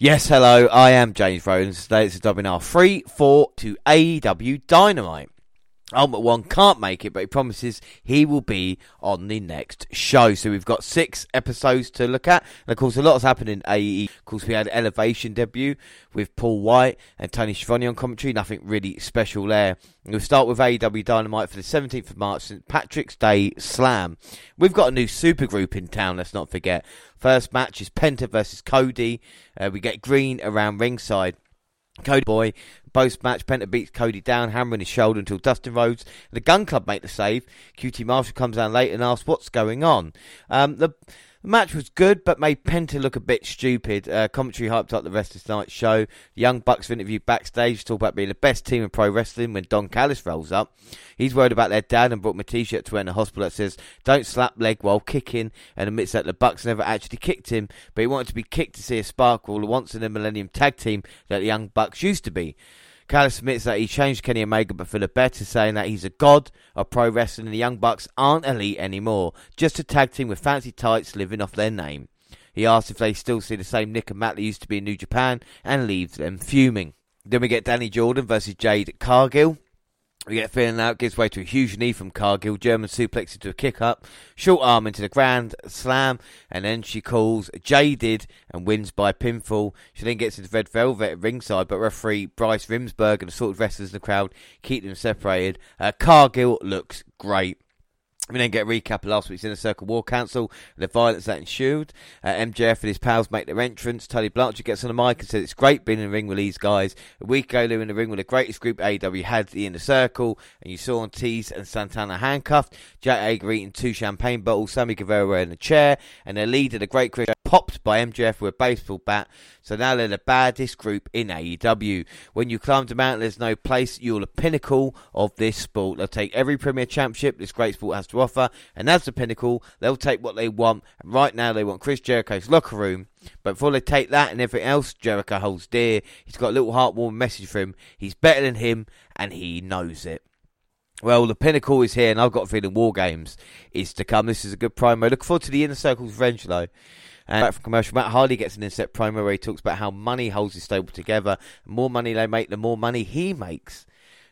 Yes, hello, I am James Rowlands. Today it's a webinar 3 4 to AEW Dynamite. Ultimate One can't make it, but he promises he will be on the next show. So we've got six episodes to look at. And of course, a lot has happened in AE. Of course, we had Elevation debut with Paul White and Tony Schiavone on commentary. Nothing really special there. We'll start with AEW Dynamite for the 17th of March, St. Patrick's Day Slam. We've got a new supergroup in town, let's not forget. First match is Penta versus Cody. Uh, we get Green around ringside. Cody Boy, post match, Penta beats Cody down, hammering his shoulder until Dustin Rhodes the Gun Club make the save. QT Marshall comes down late and asks what's going on. Um, the the match was good, but made Penta look a bit stupid. Uh, commentary hyped up the rest of tonight's show. The Young Bucks were interviewed backstage, talk about being the best team in pro wrestling when Don Callis rolls up. He's worried about their dad and brought him a t-shirt to wear in the hospital that says, don't slap leg while kicking, and admits that the Bucks never actually kicked him, but he wanted to be kicked to see a sparkle, once in a millennium tag team that the Young Bucks used to be. Callis admits that he changed Kenny Omega but for the better, saying that he's a god of pro wrestling and the Young Bucks aren't elite anymore, just a tag team with fancy tights living off their name. He asks if they still see the same Nick and Matt that used to be in New Japan and leaves them fuming. Then we get Dani Jordan versus Jade Cargill. We get feeling out, gives way to a huge knee from Cargill, German suplex into a kick up, short arm into the grand slam, and then she calls Jaded and wins by pinfall. She then gets into Red Velvet at ringside, but referee Bryce Remsburg and assorted wrestlers in the crowd keep them separated. Uh, Cargill looks great. We then get a recap of last week's Inner Circle War Council and the violence that ensued. Uh, MJF and his pals make their entrance. Tully Blanchard gets on the mic and says it's great being in the ring with these guys. A week ago, they were in the ring with the greatest group AW had the Inner Circle, and you saw Ortiz and Santana handcuffed, Jake Hager eating two champagne bottles, Sammy Guevara in a chair, and their leader, the Great Chris, popped by MJF with a baseball bat. So now they're the baddest group in AEW. When you climb the mountain, there's no place. You're the pinnacle of this sport. They'll take every Premier Championship this great sport has to offer, and as the pinnacle, they'll take what they want. And right now, they want Chris Jericho's locker room. But before they take that and everything else Jericho holds dear, he's got a little heartwarming message for him. He's better than him, and he knows it. Well, the pinnacle is here, and I've got a feeling War Games is to come. This is a good promo. Look forward to the Inner Circle's revenge, though. And back from commercial, Matt Hardy gets an inset promo where he talks about how money holds his stable together. The more money they make, the more money he makes.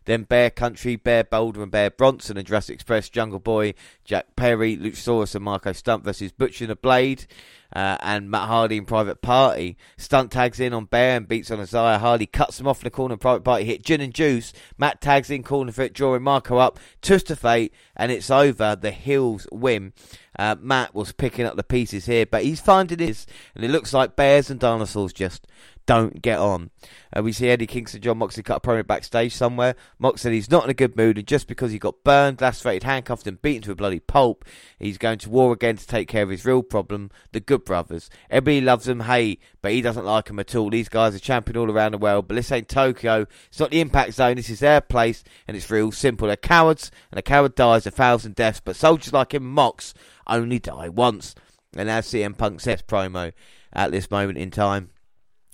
Then Bear Country, Bear Boulder, and Bear Bronson and Jurassic Express, Jungle Boy, Jack Perry, Luchasaurus, and Marco Stunt versus Butcher and the Blade. Uh, and Matt Hardy in Private Party. Stunt tags in on Bear and beats on Isaiah. Hardy cuts him off in the corner. Private Party hit Gin and Juice. Matt tags in corner for it, drawing Marco up. Twist of fate, and it's over. The Hills win. Uh, Matt was picking up the pieces here, but he's finding his, and it looks like bears and dinosaurs just don't get on. Uh, we see Eddie Kingston, Jon Moxley cut a promo backstage somewhere. Mox said he's not in a good mood, and just because he got burned, lacerated, handcuffed, and beaten to a bloody pulp, he's going to war again to take care of his real problem, the Good Brothers. Everybody loves them, hey, but he doesn't like them at all. These guys are champion all around the world, but this ain't Tokyo. It's not the Impact Zone. This is their place, and it's real simple. They're cowards, and a coward dies a thousand deaths, but soldiers like him, Mox, only die once. And as CM Punk's promo at this moment in time.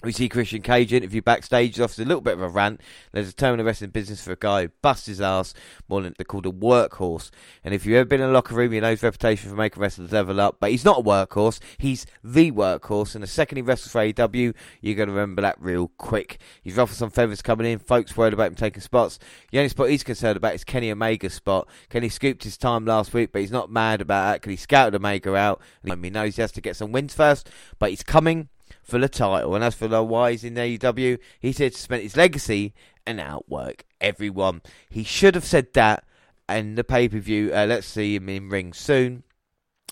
We see Christian Cage interview backstage. Offers a little bit of a rant. There's a term in the wrestling business for a guy who busts his ass more than they're called a workhorse. And if you've ever been in a locker room, you know his reputation for making wrestlers level up. But he's not a workhorse. He's the workhorse. And the second he wrestles for AEW, you're going to remember that real quick. He's ruffled some feathers coming in. Folks worried about him taking spots. The only spot he's concerned about is Kenny Omega's spot. Kenny scooped his time last week, but he's not mad about that because he scouted Omega out. And he knows he has to get some wins first. But he's coming for the title. And as for the he's in AEW, he said to cement his legacy and outwork everyone. He should have said that in the pay per view. Uh, let's see him in ring soon.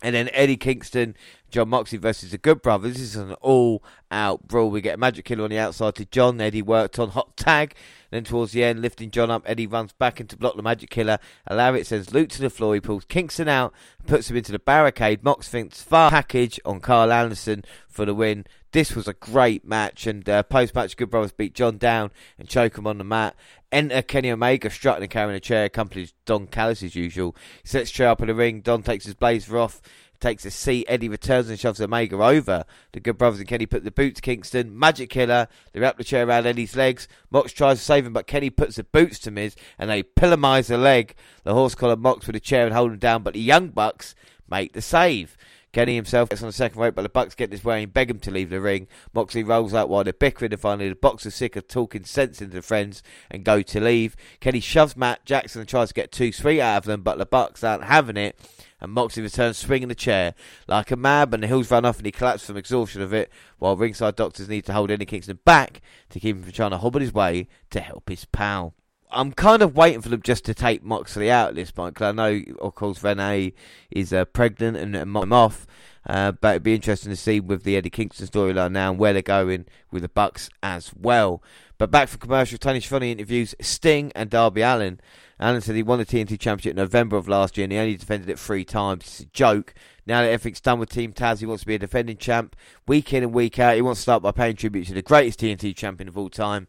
And then Eddie Kingston, Jon Moxley versus the Good Brothers. This is an all out brawl. We get a Magic Killer on the outside to John. Eddie worked on Hot Tag. Then towards the end, lifting John up, Eddie runs back into block the Magic Killer. Lariat sends Luke to the floor. He pulls Kingston out, puts him into the barricade. Mox thinks far package on Karl Anderson for the win. This was a great match, and uh, post match, Good Brothers beat John down and choke him on the mat. Enter Kenny Omega strutting and carrying a chair, accompanies Don Callis as usual. He sets chair up in the ring. Don takes his blazer off, takes a seat. Eddie returns and shoves Omega over. The Good Brothers and Kenny put the boots Kingston. Magic Killer. They wrap the chair around Eddie's legs. Mox tries to save him, but Kenny puts the boots to Mox and they pillmanize the leg. The horse collar Mox with a chair and hold him down, but the Young Bucks make the save. Kenny himself gets on the second rope, but the Bucks get this way and beg him to leave the ring. Moxley rolls out while they're bickering, and finally the Bucks are sick of talking sense into the friends and go to leave. Kenny shoves Matt Jackson and tries to get two sweet out of them, but the Bucks aren't having it and Moxley returns swinging the chair like a madman. The Hills run off and he collapses from exhaustion of it, while ringside doctors need to hold Eddie Kingston back to keep him from trying to hobble his way to help his pal. I'm kind of waiting for them just to take Moxley out at this point because I know, of course, Renee is uh, pregnant and, I'm off. Uh, but it'd be interesting to see with the Eddie Kingston storyline now and where they're going with the Bucks as well. But back for commercial, Tony Schiavone interviews Sting and Darby Allin. Allin said he won the TNT Championship in November of last year and he only defended it three times. It's a joke. Now that everything's done with Team Taz, he wants to be a defending champ week in and week out. He wants to start by paying tribute to the greatest TNT champion of all time.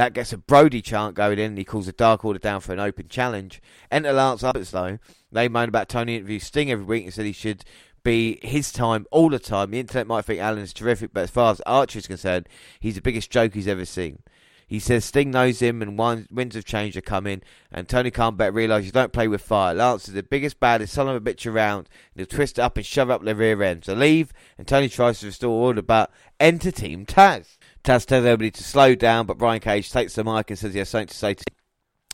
That gets a Brodie chant going in and he calls a Dark Order down for an open challenge. Enter Lance Archer though. They moan about Tony interviews Sting every week and said he should be his time all the time. The internet might think Allin's terrific, but as far as Archer is concerned, he's the biggest joke he's ever seen. He says Sting knows him and winds of change are coming, and Tony can't bet realise you don't play with fire. Lance is the biggest, baddest son of a bitch around, and he'll twist it up and shove up their rear end. So leave, and Tony tries to restore order, but enter Team Taz. Taz tells everybody to slow down, but Brian Cage takes the mic and says he has something to say to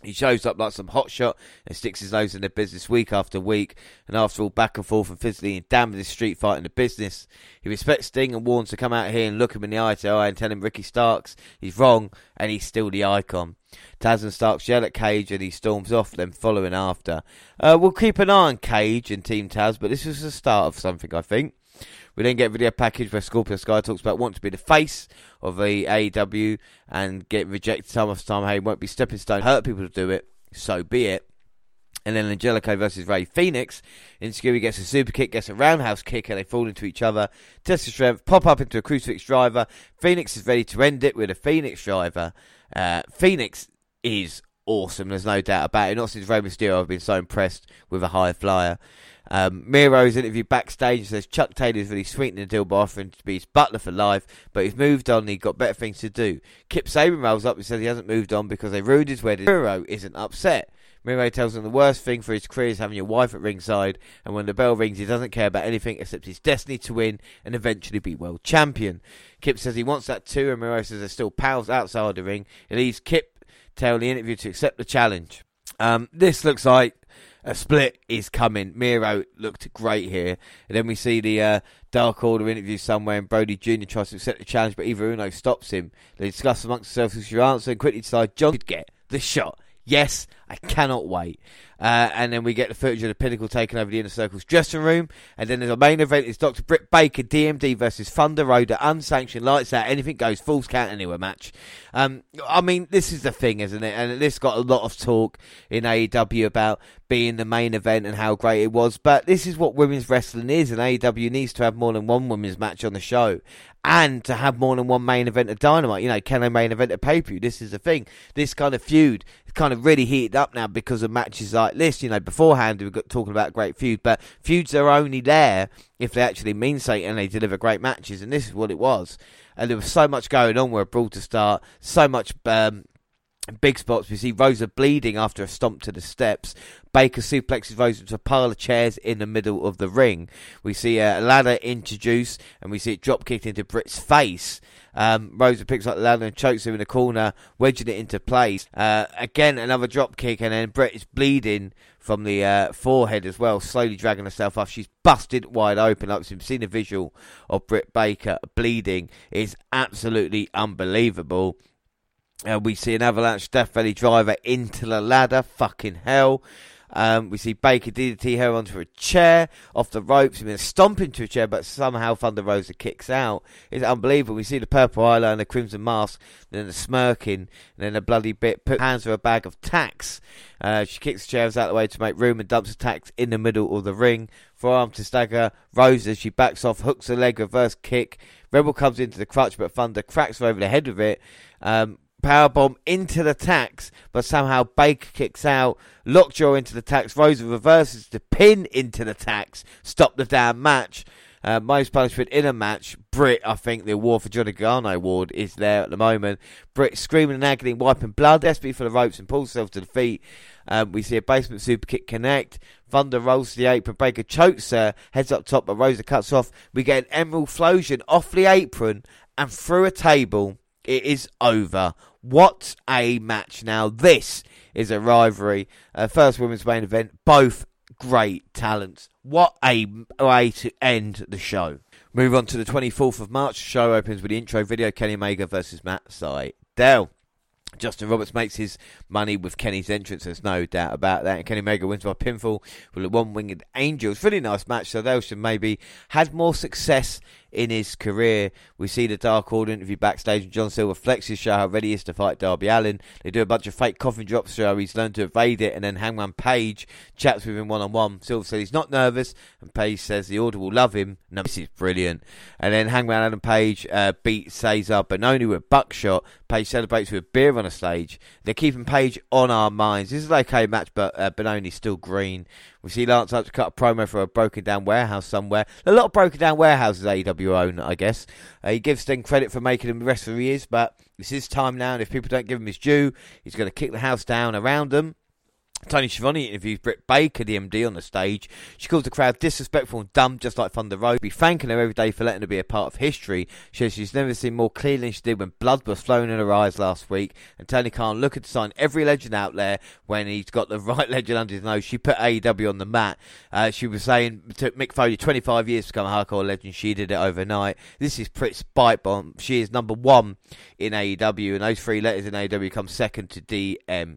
he shows up like some hotshot and sticks his nose in the business week after week. And after all, back and forth and physically and damn this street fight in the business. He respects Sting and warns to come out here and look him in the eye to eye and tell him Ricky Starks he's wrong and he's still the icon. Taz and Starks yell at Cage and he storms off, then following after. Uh, we'll keep an eye on Cage and Team Taz, but this was the start of something, I think. We then get a video package where Scorpio Sky talks about wanting to be the face of the AEW and get rejected time after time. Hey, won't be stepping stone, hurt people to do it. So be it. And then Angelico versus Rey Fenix. Insecurity gets a super kick, gets a roundhouse kick, and they fall into each other. Test strength, pop up into a crucifix driver. Fenix is ready to end it with a Fenix driver. Uh, Fenix is awesome, there's no doubt about it. Not since Rey Mysterio I've been so impressed with a high flyer. Um, Miro's interviewed backstage says Chuck Taylor's really sweetened the deal by offering to be his butler for life, but he's moved on and he's got better things to do. Kip Sabian rolls up and says he hasn't moved on because they ruined his wedding. Miro isn't upset. Miro tells him the worst thing for his career is having your wife at ringside, and when the bell rings, he doesn't care about anything except his destiny to win and eventually be world champion. Kip says he wants that too, and Miro says they're still pals outside the ring. It leaves Kip telling the interview to accept the challenge. Um, this looks like a split is coming. Miro looked great here. And then we see the uh, Dark Order interview somewhere, and Brodie Jr. tries to accept the challenge, but Evil Uno stops him. They discuss amongst themselves who should answer and quickly decide John could get the shot. Yes, I cannot wait. Uh, and then we get the footage of the Pinnacle taking over the Inner Circle's dressing room. And then the main event is Dr. Britt Baker, DMD versus Thunder Rosa, unsanctioned, lights out, anything goes, falls count anywhere match. Um, I mean, this is the thing, isn't it? And this got a lot of talk in AEW about being the main event and how great it was. But this is what women's wrestling is, and AEW needs to have more than one women's match on the show and to have more than one main event of Dynamite. You know, can they main event a pay per view? This is the thing. This kind of feud kind of really heated up now because of matches like this. You know, beforehand we got talking about great feud, but feuds are only there if they actually mean something and they deliver great matches, and this is what it was. And there was so much going on. We're abroad to start, so much. Um, Big spots. We see Rosa bleeding after a stomp to the steps. Baker suplexes Rosa into a pile of chairs in the middle of the ring. We see a ladder introduced, and we see it drop kicked into Britt's face. Um, Rosa picks up the ladder and chokes him in the corner, wedging it into place. Uh, again, another drop kick, and then Britt is bleeding from the uh, forehead as well, slowly dragging herself off. She's busted wide open. Like we've seen a visual of Britt Baker bleeding. It's absolutely unbelievable. Uh, we see an avalanche Death Valley driver into the ladder. Fucking hell. Um, we see Baker DDT her onto a chair off the ropes. and then stomp into a chair, but somehow Thunder Rosa kicks out. It's unbelievable. We see the purple eyeliner, the crimson mask, then the smirking, and then the bloody bit. Put hands her a bag of tacks. Uh, she kicks the chairs out of the way to make room and dumps the tacks in the middle of the ring. Forearm to stagger Rosa. She backs off, hooks a leg, reverse kick. Rebel comes into the crutch, but Thunder cracks her over the head with it. Um, powerbomb into the tacks, but somehow Baker kicks out. Lockjaw into the tacks. Rosa reverses the pin into the tacks. Stop the damn match. Uh, most punishment in a match. Britt, I think the award for Johnny Gargano award is there at the moment. Britt screaming and agony, wiping blood, desperately for the ropes and pulls herself to the feet. Um, we see a basement super kick connect. Thunder rolls to the apron. Baker chokes her, heads up top, but Rosa cuts off. We get an Emerald Flowsion off the apron and through a table. It is over. What a match now. This is a rivalry. Uh, first women's main event. Both great talents. What a way to end the show. Move on to the 24th of March. The show opens with the intro video Kenny Omega versus Matt Sydal. Justin Roberts makes his money with Kenny's entrance, there's no doubt about that. And Kenny Omega wins by pinfall with a one winged angel. It's really nice match, so they should maybe had more success in his career. We see the Dark Order interview backstage, and John Silver flexes show how ready he is to fight Darby Allin. They do a bunch of fake coffin drops, show he's learned to evade it, and then Hangman Page chats with him one on one. Silver says he's not nervous, and Page says the Order will love him. No, this is brilliant. And then Hangman Adam Page uh, beats Cezar Bononi with buckshot. Page celebrates with beer on a stage. They're keeping Page on our minds. This is an okay match, but uh, Bononi's still green. We see Lance Archer cut a promo for a broken down warehouse somewhere. A lot of broken down warehouses AEW own, I guess. Uh, he gives Sting credit for making him the wrestler he but it's his time now, and if people don't give him his due, he's going to kick the house down around them. Tony Schiavone interviews Britt Baker, the MD, on the stage. She calls the crowd disrespectful and dumb, just like Thunder Road. Be thanking her every day for letting her be a part of history. She says she's never seen more clearly than she did when blood was flowing in her eyes last week. And Tony Khan looking to sign every legend out there when he's got the right legend under his nose. She put AEW on the mat. Uh, she was saying it took Mick Foley 25 years to become a hardcore legend. She did it overnight. This is Britt's bite bomb. She is number one in AEW, and those three letters in AEW come second to DMD.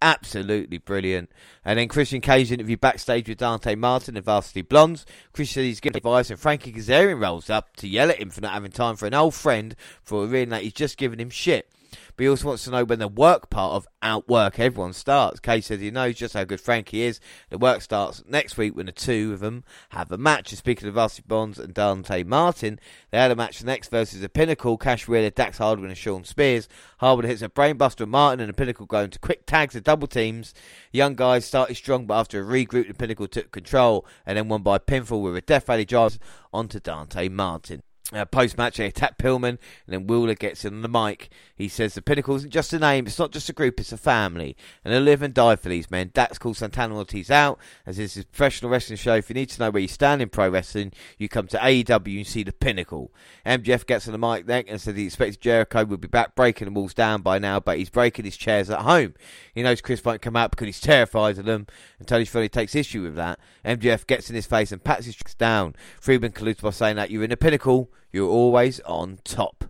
Absolutely brilliant. And then Christian Cage interview backstage with Dante Martin and Varsity Blondes. Christian is giving advice, and Frankie Kazarian rolls up to yell at him for not having time for an old friend for a reason that he's just giving him shit. But he also wants to know when the work part of outwork everyone starts. Kay says he knows just how good Frankie is. The work starts next week when the two of them have a match. And speaking of Varsity Blondes and Dante Martin, they had a match next versus the Pinnacle, Cash Wheeler, Dax Harwood and Shawn Spears. Harwood hits a brainbuster of Martin and the Pinnacle go into quick tags and double teams. young guys started strong, but after a regroup, the Pinnacle took control and then won by pinfall with a Death Valley drive onto Dante Martin. Uh, Post match, they attack Pillman, and then Wheeler gets in on the mic. He says the Pinnacle isn't just a name, it's not just a group, it's a family. And they live and die for these men. Dax calls Santana Ortiz out, as this is a professional wrestling show. If you need to know where you stand in pro wrestling, you come to AEW and see the Pinnacle. MJF gets on the mic then and says he expects Jericho will be back breaking the walls down by now, but he's breaking his chairs at home. He knows Chris won't come out because he's terrified of them, and Tony Schiavone takes issue with that. MJF gets in his face and pats his down. Friedman colludes by saying that you're in the Pinnacle, you're always on top.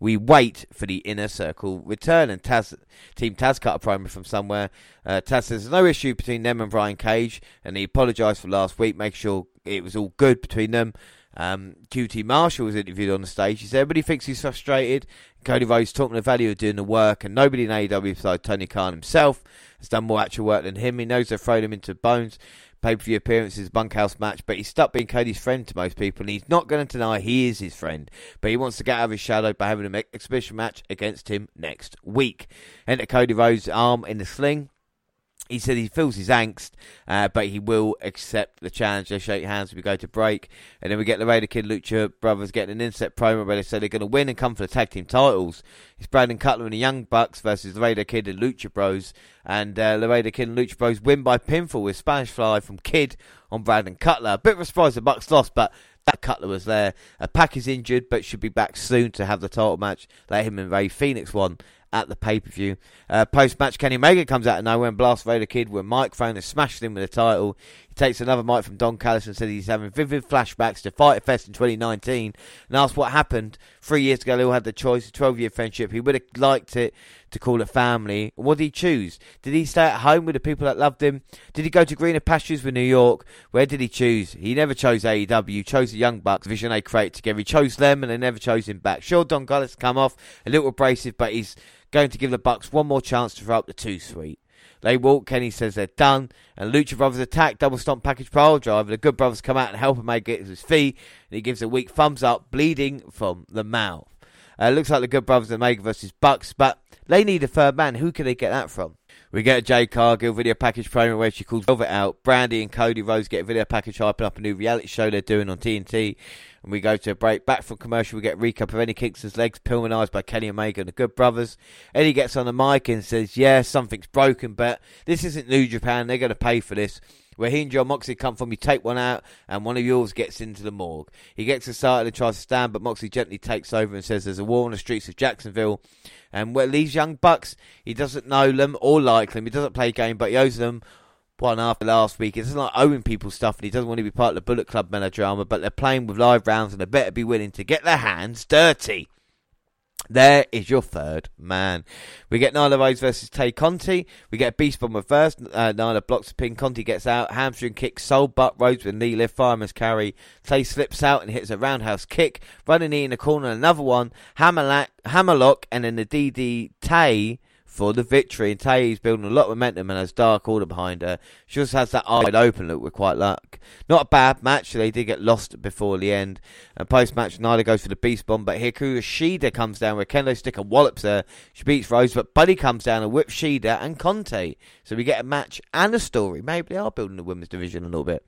We wait for the inner circle return, and Taz, Team Taz cut a promo from somewhere. Uh, Taz says there's no issue between them and Brian Cage, and he apologised for last week, make sure it was all good between them. Um, QT Marshall was interviewed on the stage. He said everybody thinks he's frustrated. Cody Rhodes talking the value of doing the work, and nobody in AEW besides Tony Khan himself has done more actual work than him. He knows they've thrown him into bones pay per view appearances, bunkhouse match, but he's stuck being Cody's friend to most people, and he's not going to deny he is his friend. But he wants to get out of his shadow by having an exhibition match against him next week. Enter Cody Rhodes' arm in the sling. He said he feels his angst, uh, but he will accept the challenge. They shake hands we go to break. And then we get the Laredo Kid Lucha Brothers getting an inset promo where they say they're going to win and come for the tag team titles. It's Brandon Cutler and the Young Bucks versus the Laredo Kid and Lucha Bros. And uh, the Laredo Kid and Lucha Bros win by pinfall with Spanish Fly from Kid on Brandon Cutler. A bit of a surprise the Bucks lost, but that Cutler was there. A PAC is injured, but should be back soon to have the title match. Let him and Rey Fenix won at the pay per view. Uh, Post match, Kenny Omega comes out of nowhere and blasts Laredo Kid with a microphone and smashes him with the title. Takes another mic from Don Callis and says he's having vivid flashbacks to Fight Fest in 2019 and asks what happened. Three years ago, they all had the choice, a 12 year friendship. He would have liked it to call it family. What did he choose? Did he stay at home with the people that loved him? Did he go to greener pastures with New York? Where did he choose? He never chose AEW. Chose the Young Bucks, vision A create together. He chose them and they never chose him back. Sure, Don Callis come off a little abrasive, but he's going to give the Bucks one more chance to throw up the two sweet. They walk, Kenny says they're done, and Lucha Brothers attack, double stomp package pile driver. The Good Brothers come out and help him make get his feet, and he gives a weak thumbs up, bleeding from the mouth. Uh, looks like the Good Brothers are Omega versus Bucks, but they need a third man. Who can they get that from? We get a Jade Cargill video package promo where she calls Velvet out. Brandi and Cody Rhodes get a video package hyping up a new reality show they're doing on TNT. And we go to a break. Back from commercial, we get a recap of Eddie Kingston's legs Pillmanized by Kenny Omega and the Good Brothers. Eddie gets on the mic and says, Yeah, something's broken, but this isn't New Japan. They're going to pay for this where he and Jon Moxley come from, you take one out, and one of yours gets into the morgue. He gets excited and tries to stand, but Moxley gently takes over and says there's a war on the streets of Jacksonville. And where these young bucks, he doesn't know them or like them. He doesn't play game, but he owes them one after last week. He doesn't like owing people stuff, and he doesn't want to be part of the Bullet Club melodrama. But they're playing with live rounds, and they better be willing to get their hands dirty. There is your third man. We get Nyla Rose versus Tay Conti. We get Beast Bomber first. Uh, Nyla blocks the pin. Conti gets out. Hamstring kick. Soul butt. Rose with knee lift. Fireman's carry. Tay slips out and hits a roundhouse kick. Running knee in the corner. Another one. Hammerlock. Hammerlock. And then the DD Tay for the victory. And Tay's building a lot of momentum and has Dark Order behind her. She just has that wide open look we quite like. Not a bad match. They did get lost before the end. And post match, Nyla goes for the Beast Bomb, but Hikaru Shida comes down where Kendo Sticker wallops her. She beats Rose, but Buddy comes down and whips Shida and Conti. So we get a match and a story. Maybe they are building the women's division a little bit.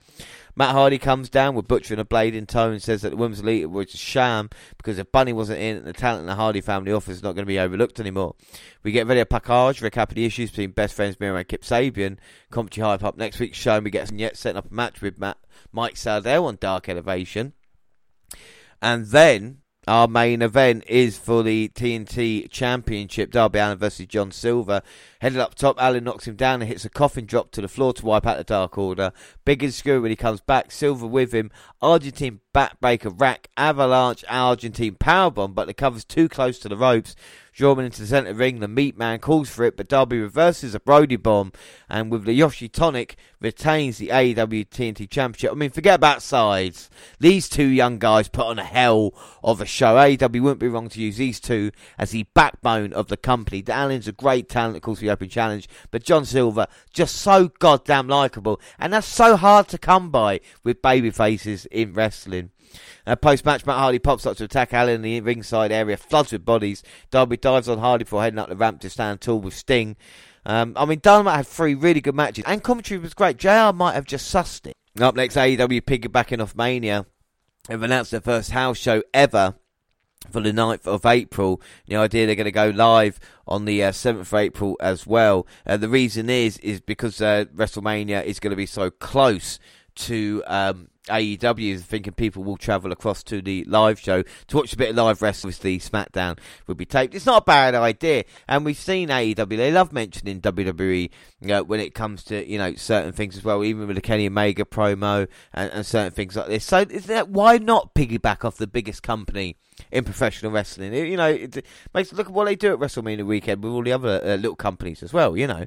Matt Hardy comes down with Butcher and a blade in tow and says that the women's elite was a sham because if Bunny wasn't in, the talent in the Hardy family office is not going to be overlooked anymore. We get video package, recap of the issues between best friends Miro and Kip Sabian. Commentary hype up next week's show and we get yet setting up a match with Matt, Mike Sydal on Dark Elevation. And then our main event is for the TNT Championship. Darby Allin versus John Silver. Headed up top, Allin knocks him down and hits a coffin drop to the floor to wipe out the Dark Order. Big and screw when he comes back. Silver with him. Argentine backbreaker rack. Avalanche Argentine powerbomb, but the cover's too close to the ropes. Strowman into the centre ring. The meat man calls for it, but Darby reverses a Brodie bomb, and with the Yoshi Tonic retains the AEW TNT Championship. I mean, forget about sides. These two young guys put on a hell of a show. AEW wouldn't be wrong to use these two as the backbone of the company. Allin's a great talent, of course, the Open Challenge, but John Silver just so goddamn likable, and that's so hard to come by with baby faces in wrestling. Uh, Post match, Matt Hardy pops up to attack Allin in the ringside area, floods with bodies. Darby dives on Hardy before heading up the ramp to stand tall with Sting. Um, I mean, Dynamite had three really good matches, and commentary was great. JR might have just sussed it. Up next, AEW piggybacking off Mania have announced their first house show ever for the 9th of April. The idea they're going to go live on the uh, 7th of April as well. Uh, the reason is is because uh, WrestleMania is going to be so close to um, AEW is thinking people will travel across to the live show to watch a bit of live wrestling. Obviously, SmackDown will be taped. It's not a bad idea, and we've seen AEW. They love mentioning WWE you know, when it comes to you know certain things as well, even with the Kenny Omega promo and, and certain things like this. So, that, why not piggyback off the biggest company in professional wrestling? You know, it makes look at what they do at WrestleMania weekend with all the other uh, little companies as well. You know.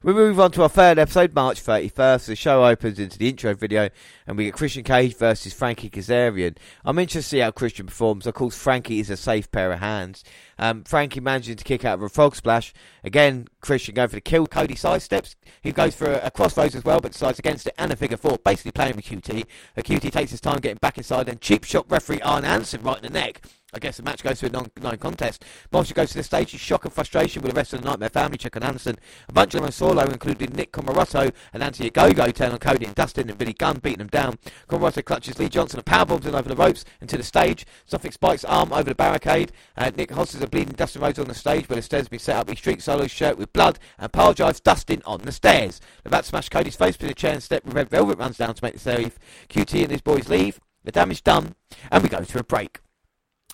We move on to our third episode, March 31st. The show opens into the intro video, and we get Christian Cage versus Frankie Kazarian. I'm interested to see how Christian performs. Of course, Frankie is a safe pair of hands. Um, Frankie manages to kick out of a frog splash. Again, Christian going for the kill. Cody sidesteps. He goes for a, a crossroads as well, but decides against it and a figure four, basically playing with QT. A QT takes his time getting back inside, and cheap shot referee Arn Anderson right in the neck. I guess the match goes to a non, non-contest. Marshall goes to the stage in shock and frustration with the rest of the Nightmare family check on Anderson. A bunch of them solo, including Nick Comoroto and Anthony Ogogo, turn on Cody and Dustin and Billy Gunn, beating them down. Comoroto clutches Lee Johnson and powerbombs him over the ropes and to the stage. Suffolk spikes arm over the barricade. Uh, Nick hosses a bleeding Dustin Rhodes on the stage where the stairs been set up. He streaks Solow's shirt with blood and pile drives Dustin on the stairs. The bat smash Cody's face with a chair and step. Red Velvet runs down to make the save. QT and his boys leave. The damage done, and we go to a break.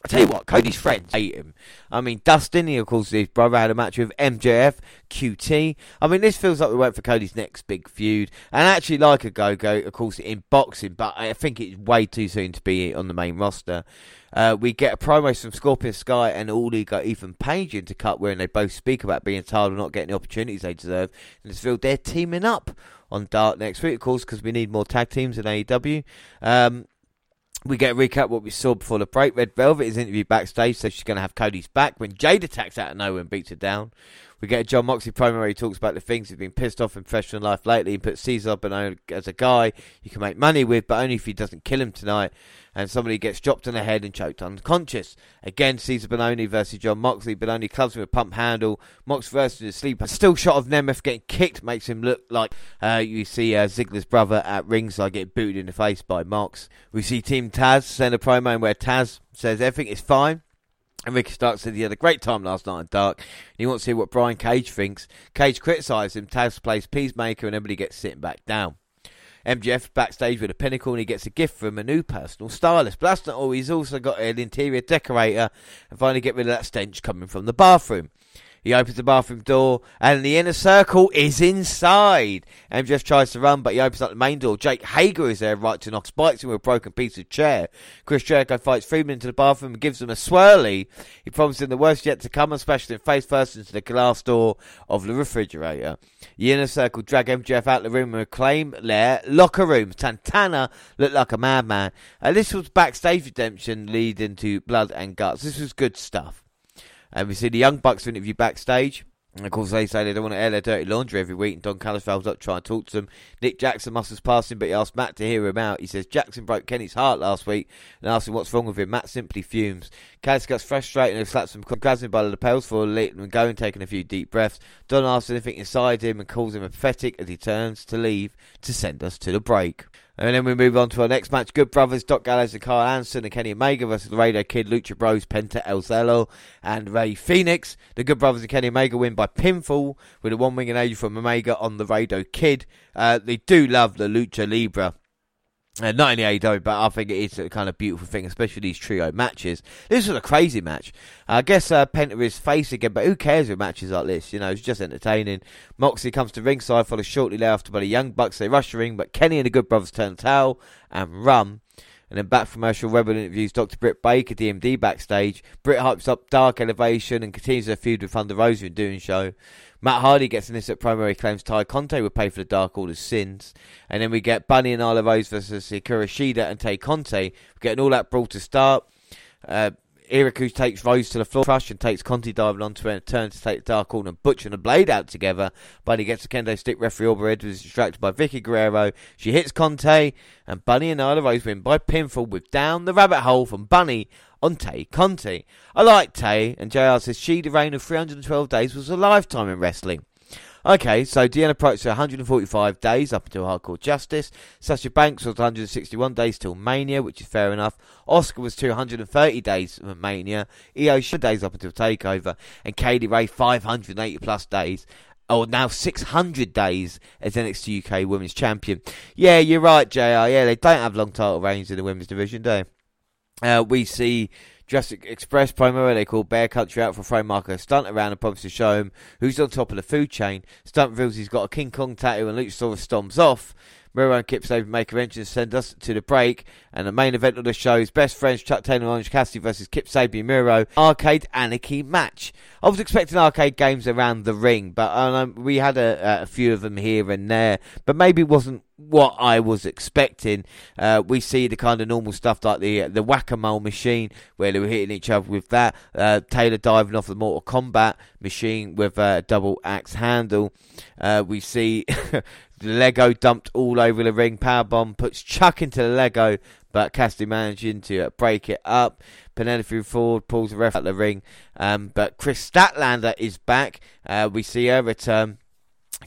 I tell you what, Cody's friends hate him. I mean, Dustin, he of course his brother had a match with MJF, QT. I mean, this feels like we went for Cody's next big feud, and actually like a go go, of course, in boxing, but I think it's way too soon to be on the main roster. Uh, we get a promo from Scorpio Sky and All got Ethan Page in to cut, wherein they both speak about being tired of not getting the opportunities they deserve. And it's feel they're teaming up on Dark next week, of course, because we need more tag teams in AEW. Um, we get a recap what we saw before the break. Red Velvet is interviewed backstage, so she's going to have Cody's back when Jade attacks out of nowhere and beats her down. We get a Jon Moxley promo where he talks about the things he's been pissed off in professional life lately. He puts Cezar Bononi as a guy you can make money with, but only if he doesn't kill him tonight. And somebody gets dropped on the head and choked unconscious. Again, Cezar Bononi versus Jon Moxley. Bononi clubs with a pump handle. Mox versus his sleeper. Still shot of Nemeth getting kicked makes him look like uh, you see uh, Ziggler's brother at ringside get booted in the face by Mox. We see Team Taz send a promo where Taz says everything is fine. And Ricky Starks said he had a great time last night in Dark. And he wants to hear what Brian Cage thinks. Cage criticised him. Taz plays Peacemaker and everybody gets sitting back down. MJF backstage with a pinnacle and he gets a gift from a new personal stylist. But that's not all. He's also got an interior decorator and finally get rid of that stench coming from the bathroom. He opens the bathroom door, and the inner circle is inside. MJF tries to run, but he opens up the main door. Jake Hager is there, right to knock spikes him with a broken piece of chair. Chris Jericho fights Friedman into the bathroom and gives him a swirly. He promises him the worst yet to come, smashes face first into the glass door of the refrigerator. The inner circle drag MJF out the room and reclaim their locker room. Santana looked like a madman. And this was backstage redemption leading to blood and guts. This was good stuff. And we see the Young Bucks interview backstage. And of course, they say they don't want to air their dirty laundry every week, and Don Callis up to try and talk to them. Nick Jackson must him, but he asked Matt to hear him out. He says Jackson broke Kenny's heart last week and asked him what's wrong with him. Matt simply fumes. Callis gets frustrated and slaps him, grabs him by the lapels for letting him go and taking a few deep breaths. Don asks anything inside him and calls him pathetic as he turns to leave to send us to the break. And then we move on to our next match. Good Brothers, Doc Gallows and Karl Anderson and Kenny Omega versus the Laredo Kid, Lucha Bros, Penta El Zero and Rey Fenix. The Good Brothers and Kenny Omega win by pinfall with a one winged angel from Omega on the Laredo Kid. Uh, they do love the Lucha Libre. Uh, not the AEW, but I think it is a kind of beautiful thing, especially these trio matches. This was a crazy match. Uh, I guess uh, Penta is face again, but who cares with matches like this? You know, it's just entertaining. Moxley comes to ringside, followed shortly thereafter by the Young Bucks. They rush the ring, but Kenny and the Good Brothers turn tail and run. And then back from commercial, Rebel interviews Dr. Britt Baker, DMD, backstage. Britt hypes up Dark Elevation and continues her feud with Thunder Rosa in doing show. Matt Hardy gets an instant promo. He claims Tay Conti would pay for the Dark Order's sins. And then we get Bunny and Nyla Rose versus Hikaru Shida and Tay Conti. We're getting all that brawl to start. Uh, Iriku takes Rose to the floor, crush and takes Conti diving onto her and turns to take the Dark Order and Butcher and a Blade out together. Bunny gets a kendo stick. Referee Aubrey is distracted by Vickie Guerrero. She hits Conti, and Bunny and Nyla Rose win by pinfall with Down the Rabbit Hole from Bunny on Tay Conti. I like Tay, and JR says she, the reign of 312 days, was a lifetime in wrestling. Okay, so Deanna approached 145 days up until Hardcore Justice. Sasha Banks was 161 days till Mania, which is fair enough. Oscar was 230 days of Mania. Io days up until Takeover. And Kay Lee Ray 580 plus days. Oh, now 600 days as NXT UK Women's Champion. Yeah, you're right, JR. Yeah, they don't have long title reigns in the women's division, do they? Uh, we see Jurassic Express primarily called Bear Country out for throw Marco Stunt around and promises to show him who's on top of the food chain. Stunt reveals he's got a King Kong tattoo and Luchasaurus stomps off. Miro and Kip Sabian make a entrance send us to the break. And the main event of the show is Best Friends Chuck Taylor and Orange Cassidy versus Kip Sabian Miro Arcade Anarchy match. I was expecting arcade games around the ring, but um, we had a, a, few of them here and there. But maybe wasn't what I was expecting. Uh, we see the kind of normal stuff like the the whack a mole machine where they were hitting each other with that. Uh, Taylor diving off the Mortal Kombat machine with a double axe handle. Uh, we see Lego dumped all over the ring. Powerbomb puts Chuck into the Lego, but Cassidy managing to break it up. Penelope Ford pulls the ref out the ring, um, but Kris Statlander is back. Uh, we see her return.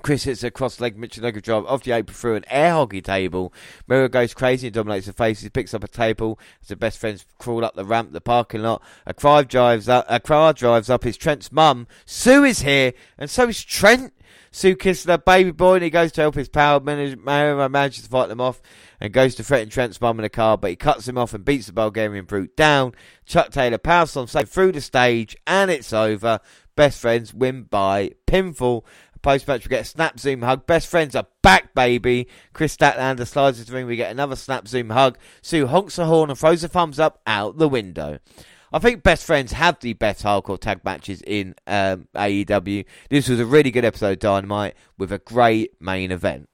Kris hits a cross leg Michinoku drive off the apron through an air hockey table. Miro goes crazy and dominates the faces, picks up a table as the best friends crawl up the ramp, the parking lot. A crowd drives up, a crowd drives up. Is Trent's mum. Sue is here, and so is Trent. Sue kisses her baby boy and he goes to help his power manager, manages to fight them off and goes to threaten Trent's mum in the car, but he cuts him off and beats the Bulgarian brute down. Chuck Taylor powers on safe through the stage and it's over. Best friends win by pinfall. Post match, we get a snap zoom hug. Best friends are back, baby. Kris Statlander slides into the ring. We get another snap zoom hug. Sue honks her horn and throws a thumbs up out the window. I think best friends have the best hardcore tag matches in um, AEW. This was a really good episode of Dynamite with a great main event.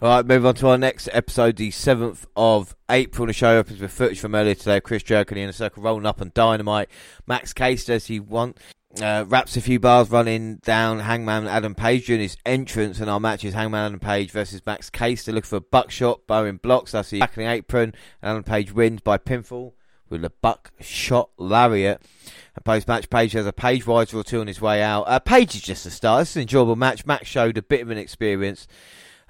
All right, move on to our next episode, the 7th of April. The show opens with footage from earlier today. Chris Jericho in a circle rolling up on Dynamite. Max Case says he want uh, wraps a few bars running down Hangman Adam Page during his entrance, and our match is Hangman Adam Page versus Max Case. They look for a buckshot, Bowen blocks, that's the back of the apron, and Adam Page wins by pinfall with a buckshot lariat. And post match, Page has a Page Rider or two on his way out. Uh, Page is just a star. This is an enjoyable match. Max showed a bit of an experience.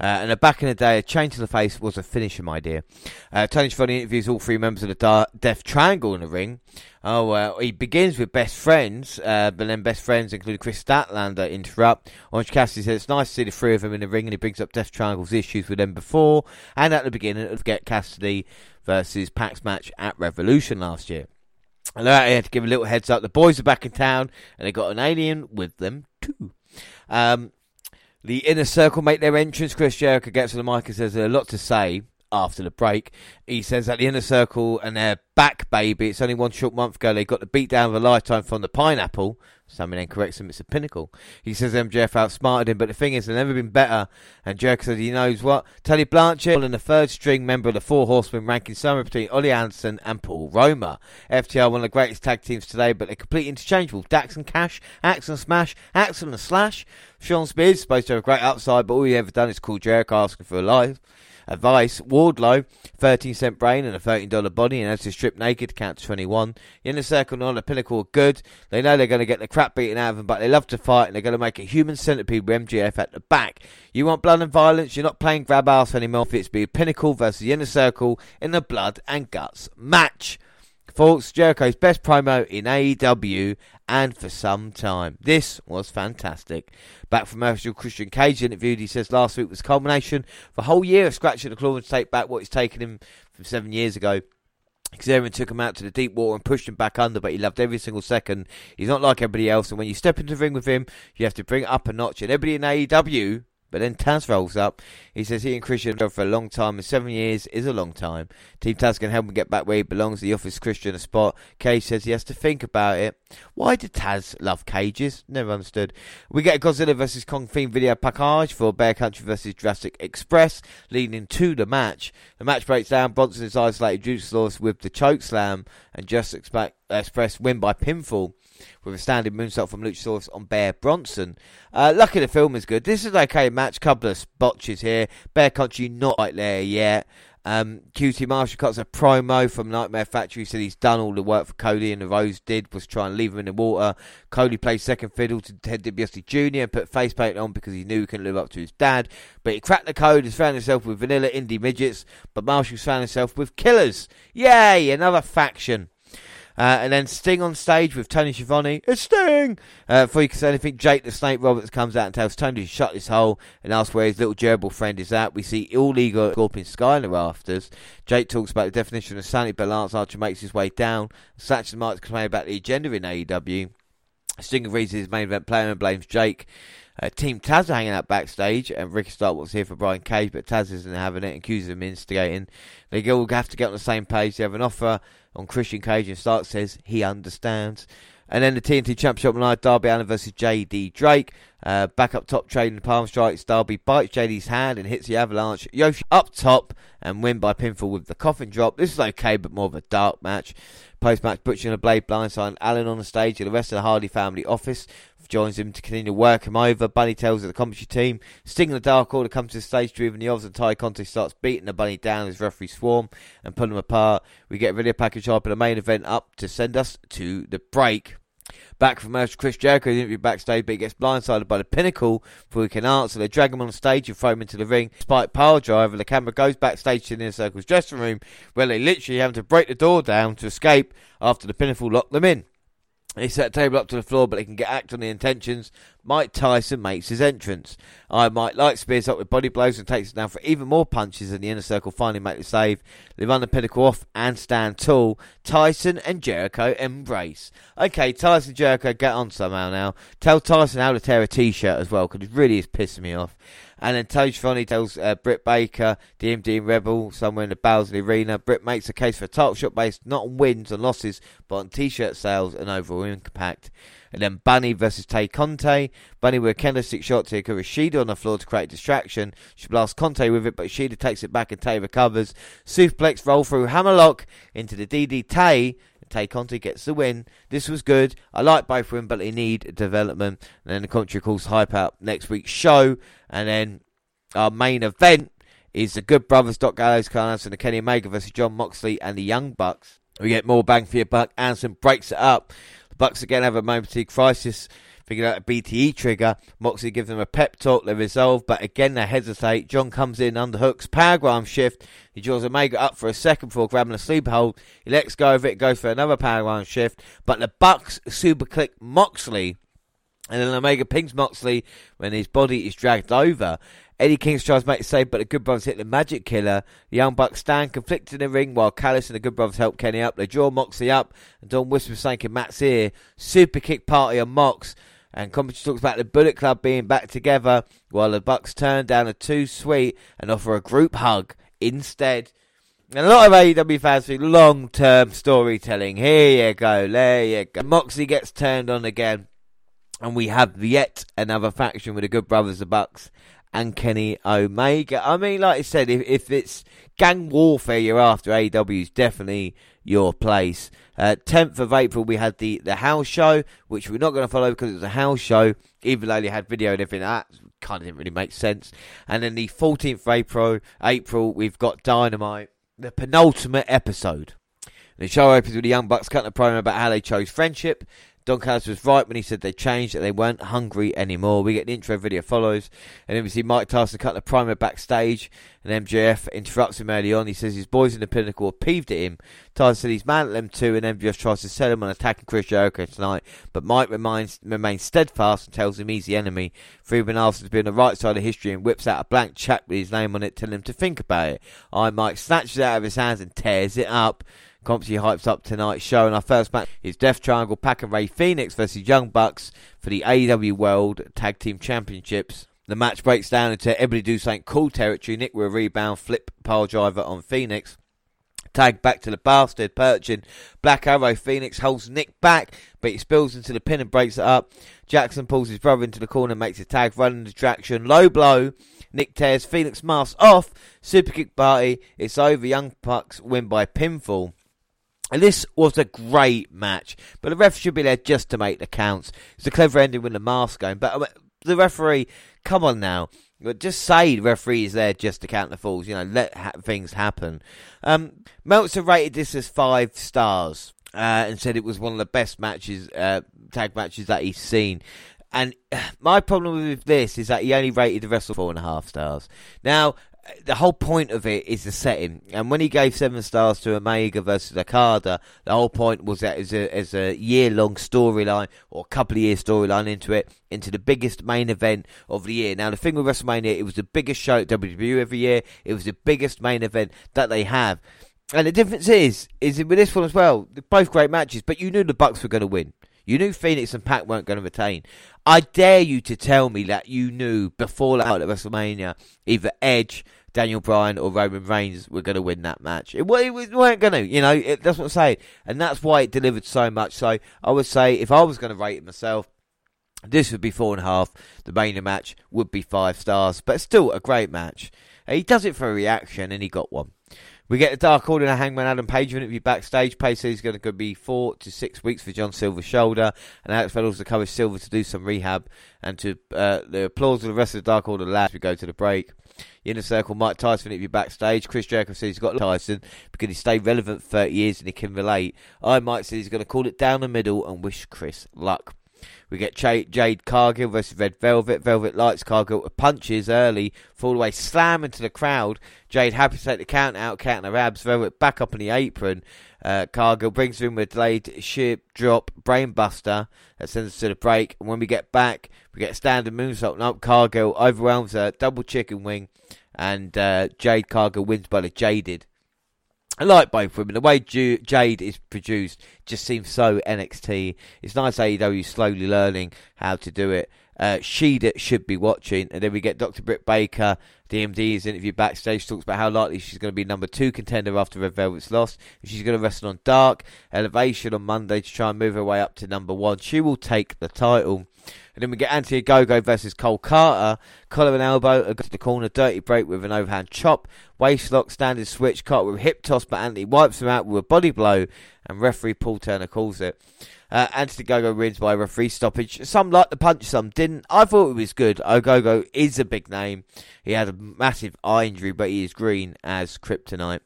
Uh, and back in the day, a change to the face was a finishing idea. Uh, Tony Schiavone interviews all three members of the da- Death Triangle in the ring. Oh, uh, he begins with best friends, uh, but then best friends include Kris Statlander interrupt. Orange Cassidy says it's nice to see the three of them in the ring, and he brings up Death Triangle's issues with them before and at the beginning of Get Cassidy versus Pax match at Revolution last year. And I had to give a little heads up. The boys are back in town, and they got an alien with them too. Um, the inner circle make their entrance. Chris Jericho gets on the mic and says uh, there's a lot to say after the break. He says that the inner circle and their back baby, it's only one short month ago, they got the beat down of a lifetime from the pineapple. Something then corrects him, it's a pinnacle. He says MJF outsmarted him, but the thing is, they've never been better. And Jericho says he knows what. Tully Blanchard and the third string member of the Four Horsemen, ranking somewhere between Ole Anderson and Paul Roma. FTR, one of the greatest tag teams today, but they're completely interchangeable. Dax and Cash, Axe and Smash, Axe and the Slash. Shawn Spears supposed to have a great upside, but all he ever done is call Jericho asking for a life advice. Wardlow, 13 cent brain and a $13 body, and has to strip naked to count to 21. The inner circle and on the pinnacle are good. They know they're going to get the crap beaten out of them, but they love to fight, and they're going to make a human centipede with MJF at the back. You want blood and violence? You're not playing grab ass anymore. It's be pinnacle versus the inner circle in the blood and guts match. Folks, Jericho's best promo in AEW and for some time. This was fantastic. Back from official Christian Cage interviewed, he says last week was culmination for a whole year of scratching the claw to take back what he's taken him from seven years ago. Xavier took him out to the deep water and pushed him back under, but he loved every single second. He's not like everybody else, and when you step into the ring with him, you have to bring it up a notch. And everybody in AEW but then Taz rolls up. He says he and Christian have for a long time, and seven years is a long time. Team Taz can help him get back where he belongs. He offers Christian a spot. Cage says he has to think about it. Why did Taz love cages? Never understood. We get a Godzilla vs. Kong theme video package for Bear Country vs. Jurassic Express, leading to the match. The match breaks down. Bronson is isolated Juice with the choke slam, and Jurassic Express win by pinfall with a standing moonsault from Luchasaurus on Bear Bronson. Uh, lucky the film is good. This is okay match. Couple of botches here. Bear Country not quite there yet. Um, QT Marshall cuts a promo from Nightmare Factory. Said he's done all the work for Cody, and the Rose did was try and leave him in the water. Cody plays second fiddle to Ted DiBiase Jr. and put face paint on because he knew he couldn't live up to his dad. But he cracked the code and found himself with vanilla indie midgets. But Marshall's found himself with killers. Yay! Another faction. Uh, and then Sting on stage with Tony Schiavone. It's Sting! Uh, before you can say anything, Jake the Snake Roberts comes out and tells Tony to shut his hole and asks where his little gerbil friend is at. We see illegal Scorpio Sky in the rafters. Jake talks about the definition of sanity, but Lance Archer makes his way down. Satchel Marks complain about the agenda in AEW. Sting reads his main event player and blames Jake. Uh, Team Taz are hanging out backstage, and Ricky Starks here for Brian Cage, but Taz isn't having it and accuses him of instigating. They all have to get on the same page. They have an offer on Christian Cage, and Stark says he understands. And then the TNT Championship night, Darby Allin versus JD Drake. Uh, back up top, trading palm strikes. Darby bites JD's hand and hits the avalanche. Yoshi up top and win by pinfall with the coffin drop. This is okay, but more of a dark match. Post match, Butcher and a Blade blindside Allin on the stage, and the rest of the Hardy family office joins him to continue to work him over. Bunny tells the commentary team. Sting and the Dark Order comes to the stage driven the Oz and Ty Conti starts beating the Bunny down as referee swarm and pull them apart. We get a video package up and the main event up to send us to the break. Back from Merch, Chris Jericho interview backstage, but he gets blindsided by the Pinnacle before he can answer. They drag him on stage and throw him into the ring. Despite power driver, the camera goes backstage to the Inner Circle's dressing room, where they literally have to break the door down to escape after the Pinnacle locked them in. They set the table up to the floor, but they can get act on the intentions. Mike Tyson makes his entrance. I might like Spears up with body blows and takes it down for even more punches, and the inner circle finally make the save. They run the pinnacle off and stand tall. Tyson and Jericho embrace. Okay, Tyson Jericho get on somehow now. Tell Tyson how to tear a t-shirt as well, because it really is pissing me off. And then Tony Schiavone tells uh, Britt Baker, DMD and Rebel, somewhere in the Bowsley Arena. Britt makes a case for a title shot based not on wins and losses, but on t-shirt sales and overall impact. And then Bunny versus Tay Conti. Bunny with a candlestick shot to Shida on the floor to create distraction. She blasts Conti with it, but Shida takes it back and Tay recovers. Suplex roll through hammerlock into the DD Tay Tay Conti gets the win. This was good. I like both of them, but they need development. And then the country calls hype out next week's show. And then our main event is the Good Brothers, Doc Gallows, Anderson, and Kenny Omega versus Jon Moxley and the Young Bucks. We get more bang for your buck. Anderson breaks it up. Bucks again have a momentary crisis figured out a BTE trigger. Moxley gives them a pep talk, they resolve, but again they hesitate. John comes in, underhooks, paradigm shift. He draws Omega up for a second before grabbing a sleeper hold. He lets go of it, goes for another paradigm shift, but the Bucks super click Moxley. And then Omega pings Moxley when his body is dragged over. Eddie King tries to make save, but the Good Brothers hit the Magic Killer. The Young Bucks stand conflicted in the ring while Callis and the Good Brothers help Kenny up. They draw Moxley up, and Don whispers something in Matt's ear. Super kick party on Mox. And commentary talks about the Bullet Club being back together while the Bucks turn down a Too Sweet and offer a group hug instead. And a lot of AEW fans think long term storytelling. Here you go, there you go. Moxley gets turned on again. And we have yet another faction with the Good Brothers, the Bucks, and Kenny Omega. I mean, like I said, if, if it's gang warfare you're after, AEW is definitely your place. Uh, 10th of April, we had the, the house show, which we're not going to follow because it was a house show, even though they had video and everything. That kind of didn't really make sense. And then the 14th of April, April we've got Dynamite, the penultimate episode. The show opens with the Young Bucks cutting a promo about how they chose friendship Don Callis was right when he said they changed, that they weren't hungry anymore. We get the intro video follows, and then we see Mike Tyson cut the primer backstage, and MJF interrupts him early on. He says his boys in the pinnacle are peeved at him. Tyson said he's mad at them too, and MJF tries to sell him on attacking Chris Jericho tonight, but Mike remains, remains steadfast and tells him he's the enemy. Friedman asks to be on the right side of history and whips out a blank check with his name on it, telling him to think about it. I Mike snatches it out of his hands and tears it up. Compsy hypes up tonight's show, and our first match is Death Triangle Pac and Rey Fenix versus Young Bucks for the AEW World Tag Team Championships. The match breaks down into everybody do something cool territory. Nick with a rebound, flip pile driver on Fenix. Tag back to the bastard, perching. Black Arrow Fenix holds Nick back, but he spills into the pin and breaks it up. Jackson pulls his brother into the corner, and makes a tag, running distraction. Low blow. Nick tears Fenix mask off. Super kick party. It's over. Young Bucks win by pinfall. And this was a great match, but the ref should be there just to make the counts. It's a clever ending with the mask going, but uh, the referee, come on now, just say the referee is there just to count the falls. You know, let ha- things happen. Um, Meltzer rated this as five stars uh, and said it was one of the best matches, uh, tag matches that he's seen. And my problem with this is that he only rated the wrestle four and a half stars. Now, the whole point of it is the setting. And when he gave seven stars to Omega versus Okada, the whole point was that as a, as a year long storyline or a couple of year storyline into it, into the biggest main event of the year. Now, the thing with WrestleMania, it was the biggest show at WWE every year. It was the biggest main event that they have. And the difference is, is with this one as well, both great matches, but you knew the Bucks were going to win. You knew Fenix and Pac weren't going to retain. I dare you to tell me that you knew before that at WrestleMania either Edge, Daniel Bryan, or Roman Reigns were going to win that match. It, it, it weren't going to, you know. It, that's what I'm saying, and that's why it delivered so much. So I would say if I was going to rate it myself, this would be four and a half. The Mania match would be five stars, but still a great match. He does it for a reaction, and he got one. We get the Dark Order and Hangman Adam Page interview backstage. Page says he's going to be four to six weeks for John Silver's shoulder, and Alex to cover Silver to do some rehab, and to uh, the applause of the rest of the Dark Order lads. We go to the break. Inner Circle, Mike Tyson interview backstage. Chris Jericho says he's got Tyson because he stayed relevant for 30 years and he can relate. I Mike says he's going to call it down the middle and wish Chris luck. We get Jade Cargill versus Red Velvet. Velvet lights Cargill punches early, fall away, slam into the crowd. Jade happy to take the count out, counting her abs. Velvet back up on the apron. Uh, Cargill brings in with delayed ship drop brainbuster that sends us to the break. And when we get back, we get a standard moonsault. Up Cargill overwhelms her, double chicken wing, and uh, Jade Cargill wins by the jaded. I like both women. The way Jade is produced just seems so NXT. It's nice AEW slowly learning how to do it. Uh, should be watching. And then we get Dr. Britt Baker, DMD's interview backstage, talks about how likely she's going to be number two contender after Red Velvet's loss. She's going to wrestle on Dark Elevation on Monday to try and move her way up to number one. She will take the title. And then we get Anthony Ogogo versus Cole Carter. Collar and elbow against the corner, dirty break with an overhand chop. Waist lock, switch, Carter with a hip toss, but Anthony wipes him out with a body blow. And referee Paul Turner calls it. Uh, Anthony Ogogo wins by a referee stoppage. Some liked the punch, some didn't. I thought it was good. Ogogo is a big name. He had a massive eye injury, but he is green as kryptonite.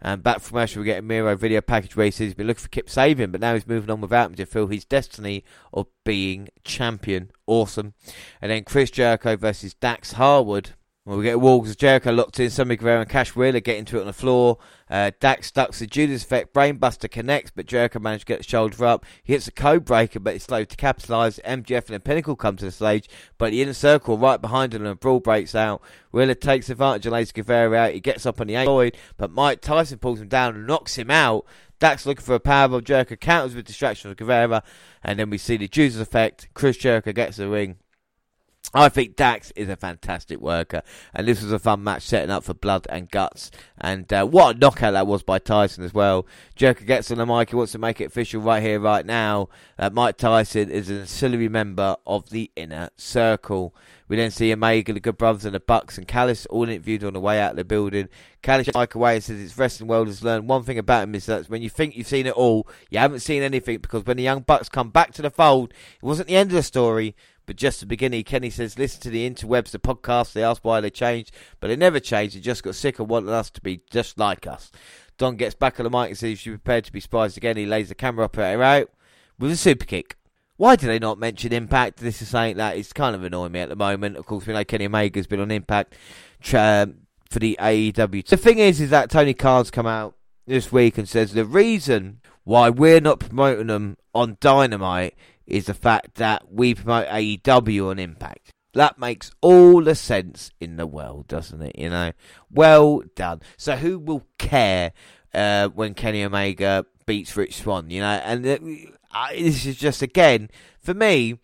And back from commercial, we get a Miro video package says he's been looking for Kip Sabian, but now he's moving on without him to fulfill his destiny of being champion. Awesome. And then Chris Jericho versus Dax Harwood. Well, we get as Jericho locked in. Sammy Guevara and Cash Wheeler get into it on the floor. Uh, Dax ducks the Judas effect. Brainbuster connects, but Jericho manages to get the shoulder up. He hits a code breaker, but it's slow to capitalise. MJF and the Pinnacle come to the stage, but the inner circle right behind him and a brawl breaks out. Wheeler takes advantage and lays Guevara out. He gets up on the eight, but Mike Tyson pulls him down and knocks him out. Dax looking for a powerbomb. Jericho counters with distraction of Guevara, and then we see the Judas effect. Chris Jericho gets the ring. I think Dax is a fantastic worker, and this was a fun match setting up for blood and guts. And uh, what a knockout that was by Tyson as well. Jericho gets on the mic, he wants to make it official right here, right now. Uh, Mike Tyson is an ancillary member of the inner circle. We then see Omega, the Good Brothers, and the Bucks and Callis all interviewed on the way out of the building. Callis Mike away and says his wrestling world has learned one thing about him is that when you think you've seen it all, you haven't seen anything because when the Young Bucks come back to the fold, it wasn't the end of the story but just the beginning, Kenny says, listen to the interwebs, the podcast. They ask why they changed, but they never changed. They just got sick of wanting us to be just like us. Don gets back on the mic and says, you're prepared to be spies again. He lays the camera her out with a super kick. Why do they not mention Impact? This is saying that it's kind of annoying me at the moment. Of course, we know Kenny Omega's been on Impact um, for the AEW. The thing is, is that Tony Khan's come out this week and says the reason why we're not promoting them on Dynamite is the fact that we promote AEW on Impact. That makes all the sense in the world, doesn't it? You know, well done. So who will care uh, when Kenny Omega beats Rich Swann? You know, and uh, this is just again for me,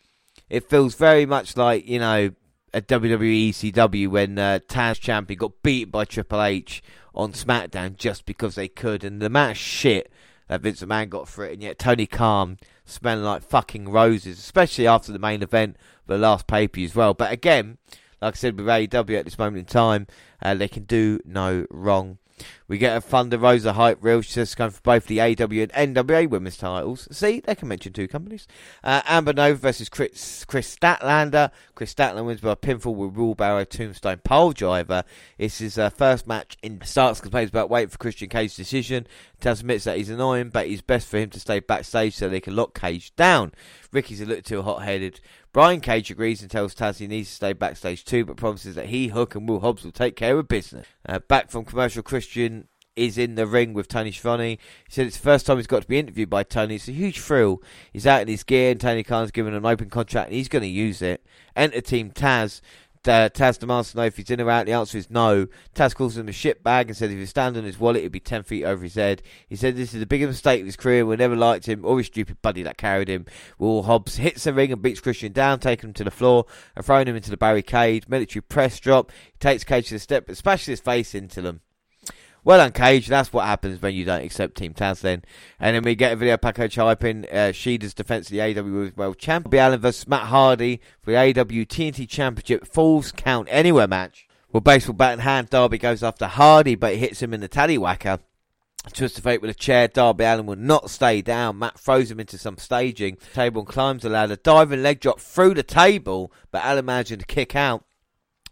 it feels very much like you know a WWE ECW when uh, Taz champion got beat by Triple H on SmackDown just because they could, and the amount of shit that Vince McMahon got for it, and yet Tony Khan smelling like fucking roses, especially after the main event the last pay per view as well. But again, like I said with AEW at this moment in time, uh, they can do no wrong. We get a Thunder Rosa hype reel. She's just going for both the AW and NWA women's titles. See, they can mention two companies. Uh, Amber Nova versus Chris, Kris Statlander. Kris Statlander wins by pinfall with Rule Wheelbarrow Tombstone Pole Driver. This is her first match in Starks complains about waiting for Christian Cage's decision. Taz admits that he's annoying, but it's best for him to stay backstage so they can lock Cage down. Ricky's a little too hot headed. Brian Cage agrees and tells Taz he needs to stay backstage too, but promises that he, Hook, and Will Hobbs will take care of business. Uh, back from commercial, Christian is in the ring with Tony Schiavone. He said it's the first time he's got to be interviewed by Tony. It's a huge thrill. He's out in his gear, and Tony Khan's given him an open contract, and he's going to use it. Enter Team Taz. Uh, Taz demands to know if he's in or out. The answer is no. Taz calls him a shit bag and says if he stand on his wallet, it'd be 10 feet over his head. He said this is the biggest mistake of his career. We never liked him or his stupid buddy that carried him. Will Hobbs hits the ring and beats Christian down, taking him to the floor and throwing him into the barricade. Military press drop. He takes Cage to the step but smashes his face into them. Well done, Cage. That's what happens when you don't accept Team Taz then. And then we get a video package hyping uh, Shida's defense of the AW World Champ. Darby Allin versus Matt Hardy for the AW TNT Championship Falls Count Anywhere match. Well, baseball bat in hand, Darby goes after Hardy, but he hits him in the tallywhacker. Twist of fate with a chair, Darby Allin will not stay down. Matt throws him into some staging. Table and climbs the ladder. Diving leg drop through the table, but Allin managing to kick out.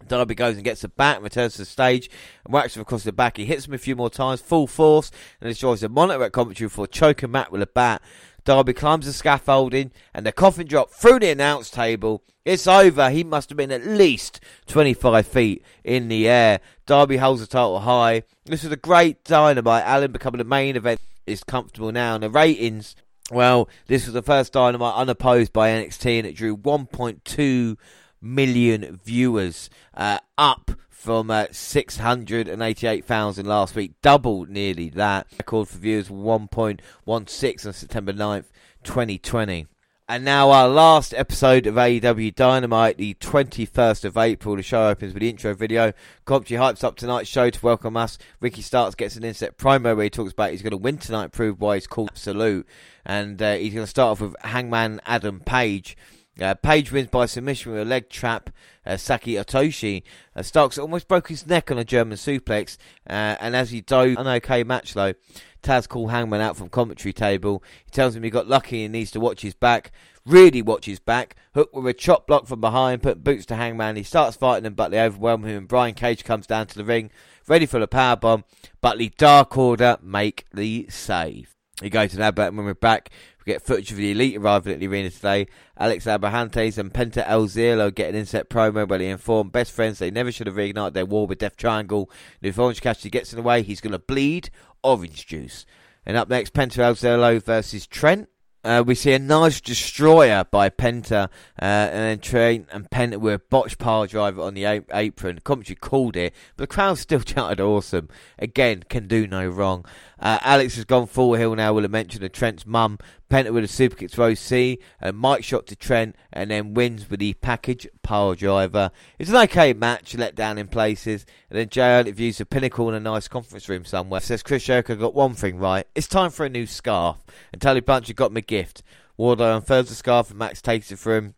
Darby goes and gets the bat, returns to the stage, and whacks him across the back. He hits him a few more times, full force, and destroys the monitor at commentary for choking Matt with a bat. Darby climbs the scaffolding, and the coffin drop through the announce table. It's over. He must have been at least 25 feet in the air. Darby holds the title high. This was a great dynamite. Allin becoming the main event is comfortable now, and the ratings. Well, this was the first dynamite unopposed by NXT, and it drew 1.2 million viewers, uh, up from uh, 688,000 last week, double nearly that. Record for viewers 1.16 on September 9th, 2020. And now our last episode of AEW Dynamite, the 21st of April. The show opens with the intro video. Commentary hypes up tonight's show to welcome us. Ricky Starks gets an inset promo where he talks about he's going to win tonight, prove why he's called Absolute. And uh, he's going to start off with Hangman Adam Page. Uh, Page wins by submission with a leg trap. Uh, Saki Otoshi. Uh, Starks almost broke his neck on a German suplex, uh, and as he dove, an okay match though. Taz called Hangman out from commentary table. He tells him he got lucky and needs to watch his back. Really watch his back. Hook with a chop block from behind, put boots to Hangman. He starts fighting them, but they overwhelm him. And Brian Cage comes down to the ring, ready for the power bomb. But the Dark Order make the save. He goes to Nabbat when we're back. We get footage of the Elite arriving at the arena today. Alex Abrahantes and Penta El Zero get an inset promo where they inform best friends they never should have reignited their war with Death Triangle. And if Orange Cassidy gets in the way, he's going to bleed orange juice. And up next, Penta El Zero versus Trent. Uh, we see a nice destroyer by Penta, uh, and then Trent and Penta were a botched power driver on the apron. Commentary called it, but the crowd still chanted awesome. Again, can do no wrong. Uh, Alex has gone full hill now with a mention of Trent's mum. Penta with a super kick to OC, and Mike shot to Trent, and then wins with the package power driver. It's an okay match, let down in places, and then JR interviews the pinnacle in a nice conference room somewhere. Says Chris Jericho got one thing right. It's time for a new scarf, and Tully Blanchard got him a gift. Wardlow unfurls the scarf, and Max takes it for him.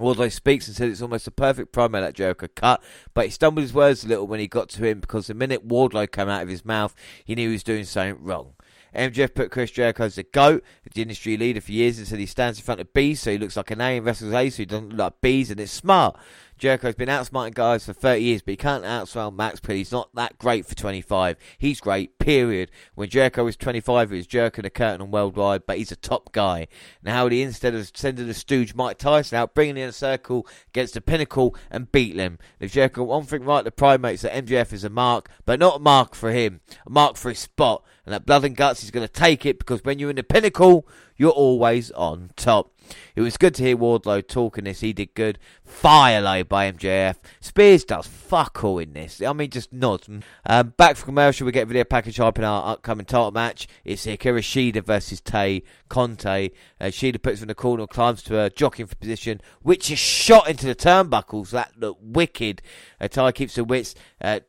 Wardlow speaks and says it's almost a perfect promo that Jericho cut, but he stumbled his words a little when he got to him because the minute Wardlow came out of his mouth, he knew he was doing something wrong. MJF put Chris Jericho as the GOAT, the industry leader for years, and said he stands in front of bees, so he looks like an A and wrestles A, so he doesn't look like bees, and it's smart. Jericho's been outsmarting guys for 30 years, but he can't outsmart Max because he's not that great for 25. He's great, period. When Jericho was 25, he was jerking the curtain on worldwide, but he's a top guy. Now, he, instead of sending the stooge Mike Tyson out, bringing in a circle against the pinnacle and beat him. If Jericho one thing right, the primates that MJF is a mark, but not a mark for him, a mark for his spot. And that blood and guts, he's going to take it because when you're in the pinnacle, you're always on top. It was good to hear Wardlow talking this. He did good. Fire low by MJF. Spears does fuck all in this. I mean, just nods. Um, back for commercial, we get video package hype in our upcoming title match. It's Hikaru Shida versus Tay Conti. Uh, Shida puts in the corner, climbs to a jockeying for position, which is shot into the turnbuckles. That looked wicked. Uh, Tay keeps her wits. Uh,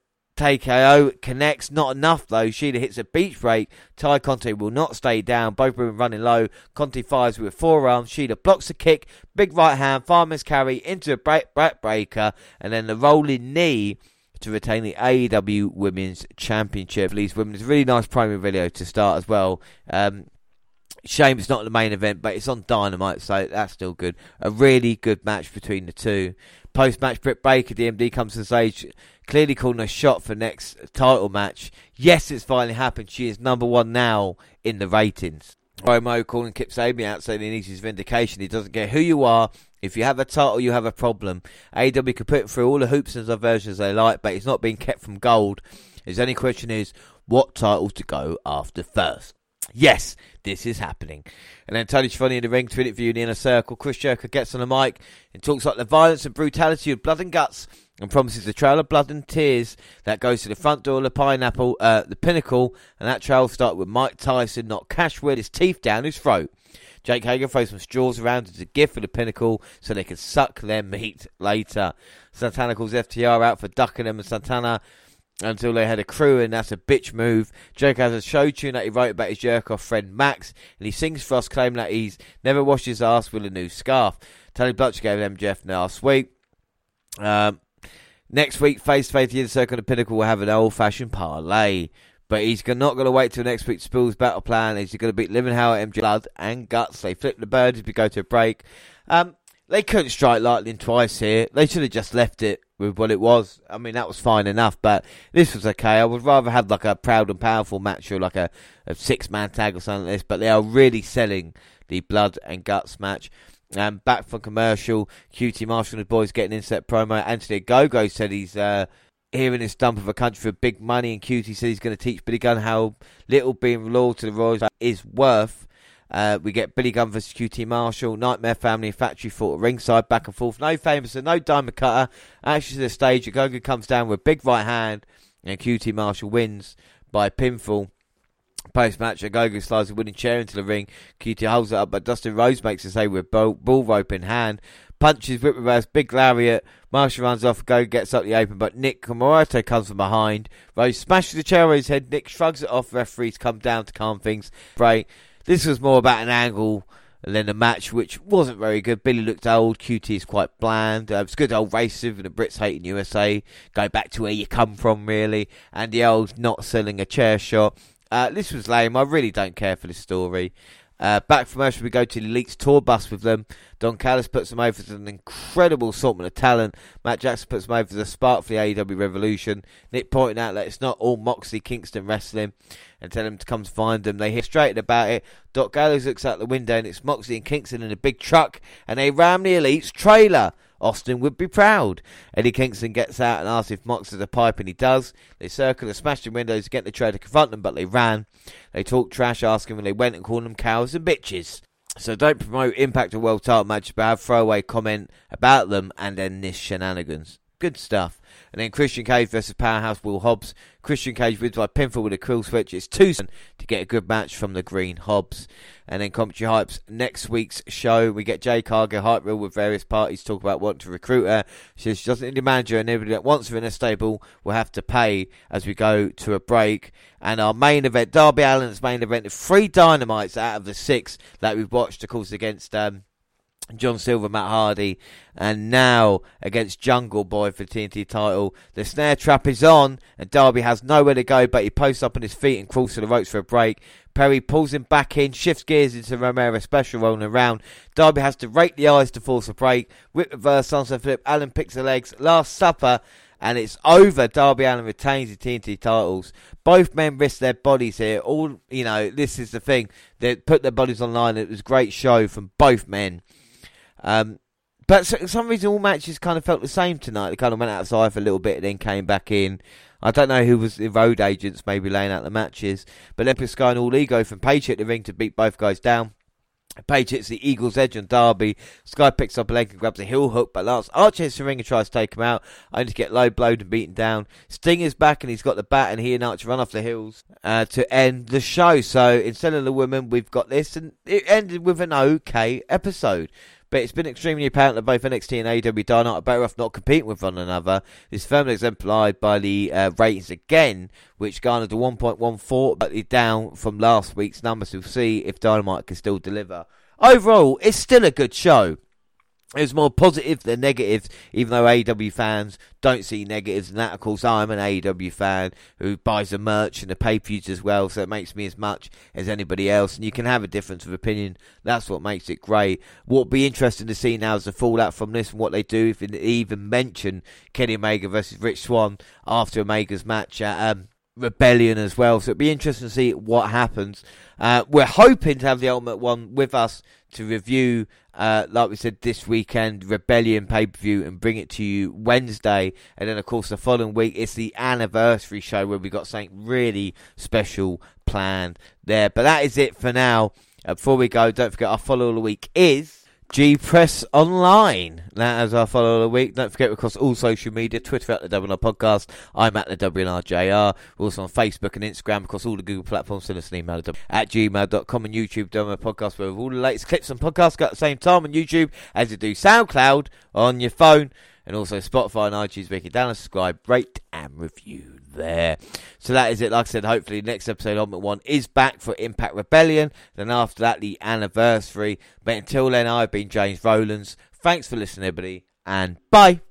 TKO connects, not enough though. Shida hits a beach break. Tay Conti will not stay down. Both women running low. Conti fires with forearm. Shida blocks the kick. Big right hand. Farmer's carry into a break, break breaker. And then the rolling knee to retain the AEW Women's Championship. These women, it's a really nice promo video to start as well. Um, Shame it's not the main event, but it's on Dynamite, so that's still good. A really good match between the two. Post match, Britt Baker, DMD comes to the stage, clearly calling a shot for next title match. Yes, it's finally happened. She is number one now in the ratings. Promo calling Kip Sabian out saying he needs his vindication. He doesn't care who you are. If you have a title, you have a problem. AW can put through all the hoops and diversions they like, but it's not being kept from gold. His only question is what title to go after first. Yes, this is happening. And then Tony Schiavone in the ring to interview in the inner circle. Chris Jericho gets on the mic and talks about the violence and brutality of blood and guts and promises a trail of blood and tears that goes to the front door of the pineapple, uh, the pinnacle, and that trail starts with Mike Tyson not cash with his teeth down his throat. Jake Hager throws some straws around as a gift for the pinnacle so they can suck their meat later. Santana calls FTR out for ducking them, and Santana until they had a crew, and that's a bitch move. Jericho has a show tune that he wrote about his jerk off friend Max, and he sings for us, claiming that he's never washed his ass with a new scarf. Tony Butcher gave MJF last week. Um, next week, face to face, the Inner Circle and the Pinnacle will have an old fashioned parlay. But he's not going to wait till next week to spill his battle plan. He's going to beat at MJ Blood and Guts. They flip the bird as we go to a break. Um, they couldn't strike lightning twice here. They should have just left it with what it was. I mean, that was fine enough, but this was okay. I would rather have like a proud and powerful match or like a, a six man tag or something like this, but they are really selling the blood and guts match. Um, back from commercial, QT Marshall and the boys getting into promo. Anthony Ogogo said he's uh, hearing this dump of a country for big money, and QT said he's going to teach Billy Gunn how little being loyal to the Royals is worth. Uh, we get Billy Gunn versus QT Marshall, Nightmare Family, Factory Fought ringside, back and forth. No famous and no diamond cutter. Actually, to the stage, Gogo comes down with a big right hand, and QT Marshall wins by pinfall. Post match, a Gogo slides a winning chair into the ring. QT holds it up, but Dustin Rhodes makes a save with bull, rope in hand. Punches, whip reverse, big lariat. Marshall runs off, Gogo gets up the open, but Nick Comoroto comes from behind. Rhodes smashes the chair over his head. Nick shrugs it off. Referees come down to calm things. Break. This was more about an angle then the match, which wasn't very good. Billy looked old. QT is quite bland. Uh, it's good old racism and the Brits hating USA. Go back to where you come from, really. And the old not selling a chair shot. Uh, this was lame. I really don't care for this story. Uh, back from Mercer, we go to the Elite's tour bus with them. Don Callis puts them over as an incredible assortment of talent. Matt Jackson puts them over as a spark for the AEW Revolution. Nick pointing out that it's not all Moxley Kingston wrestling and tell them to come find them. They hear straight about it. Doc Gallows looks out the window and it's Moxley and Kingston in a big truck and they ram the Elite's trailer. Austin would be proud. Eddie Kingston gets out and asks if Mox has a pipe, and he does. They circle and smash the windows to get the trailer to confront them, but they ran. They talk trash, asking when they went and call them cows and bitches. So don't promote Impact or World Title matches, but have throwaway comment about them and then this shenanigans. Good stuff. And then Christian Cage versus Powerhouse Will Hobbs. Christian Cage wins by pinfall with a cool switch. It's two to get a good match from the Green Hobbs. And then Commentary Hypes. Next week's show, we get Jade Cargill hype reel with various parties talk about wanting to recruit her. She says she doesn't need a manager, and anybody that wants her in a stable will have to pay as we go to a break. And our main event, Darby Allin's main event, three dynamites out of the six that we've watched, of course, against. Um, John Silver, Matt Hardy, and now against Jungle Boy for TNT title. The snare trap is on, and Darby has nowhere to go, but he posts up on his feet and crawls to the ropes for a break. Perry pulls him back in, shifts gears into Romero special rolling around. Darby has to rake the eyes to force a break. Whip the reverse sunset flip. Allin picks the legs. Last supper. And it's over. Darby Allin retains the TNT titles. Both men risk their bodies here. All you know, this is the thing. They put their bodies online. It was a great show from both men. Um, but for some reason, all matches kind of felt the same tonight. They kind of went outside for a little bit and then came back in. I don't know who was the road agents maybe laying out the matches. But then Sky and All Ego from Page hit the ring to beat both guys down. Page hits the Ego's Edge on Darby. Sky picks up a leg and grabs a heel hook, but Lance Archer hits the ring and tries to take him out, only to get low blowed and beaten down. Sting is back and he's got the bat, and he and Archer run off the hills uh, to end the show. So instead of the women, we've got this, and it ended with an okay episode. But it's been extremely apparent that both NXT and AEW are better off not competing with one another. This is firmly exemplified by the uh, ratings again, which garnered a 1.14, but down from last week's numbers. We'll see if Dynamite can still deliver. Overall, it's still a good show it was more positive than negative, even though AEW fans don't see negatives. And that, of course, I'm an AEW fan who buys the merch and the pay views as well, so it makes me as much as anybody else. And you can have a difference of opinion. That's what makes it great. What'll be interesting to see now is the fallout from this and what they do, if they even mention Kenny Omega versus Rich Swann after Omega's match at um, Rebellion as well. So it'll be interesting to see what happens. Uh, we're hoping to have the Ultimate One with us to review, uh, like we said, this weekend Rebellion pay per view and bring it to you Wednesday. And then, of course, the following week it's the anniversary show where we got something really special planned there. But that is it for now. Uh, before we go, don't forget our follow of the week is G Press Online. That as our follow of the week. Don't forget, across all social media Twitter at the WNR Podcast. I'm at the WNRJR. We're also on Facebook and Instagram, across all the Google platforms. Send us an email at gmail.com and YouTube, WNR Podcast, where all the latest clips and podcasts at the same time on YouTube as you do SoundCloud on your phone and also Spotify and iTunes. Where can download, subscribe, rate, and review there. So that is it. Like I said, hopefully next episode of One is back for Impact Rebellion. Then after that, the anniversary. But until then, I've been James Rowlands. Thanks for listening, everybody, and bye.